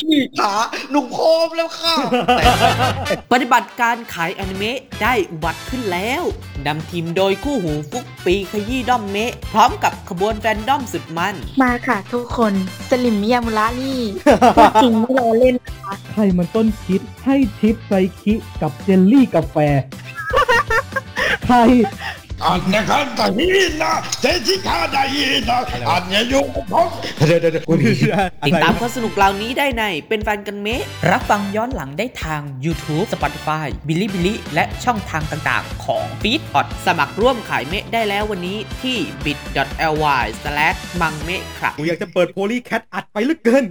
พี่ขาหนุ่มพร้อมแล้วค่ะ ปฏิบัติการขายอนิเมะได้อุบัติขึ้นแล้วนำทีมโดยคู่หูฟุกปีขยี้ด้อมเมะ พร้อมกับขบวนแฟนด้อมสุดมัน มาค่ะทุกคนสลิมมิยามุระนี่พูดจริงไม่รอเล่นนะคะใครมันต้นคิดให้ทิปไซคิกับเจลลี่กาแฟ ใคร อันนี้กันตะฮีนะเจสิกาไดฮีนะอันนี้อยู่กับผมเดี๋ยวเดี๋ยวเดี๋ยวกูมีติดตามความสนุกเหล่านี้ได้ในเป็นแฟนกันเมะรับฟังย้อนหลังได้ทาง YouTube Spotify b i l l i b i l l i และช่องทางต่างๆ ของ f e e d p o t สมัครร่วมขายเมะได้แล้ววันนี้ที่ bit.ly/mangmeh ครับกูอยากจะเปิดโพลีแคทอัดไปเหลึกเกิน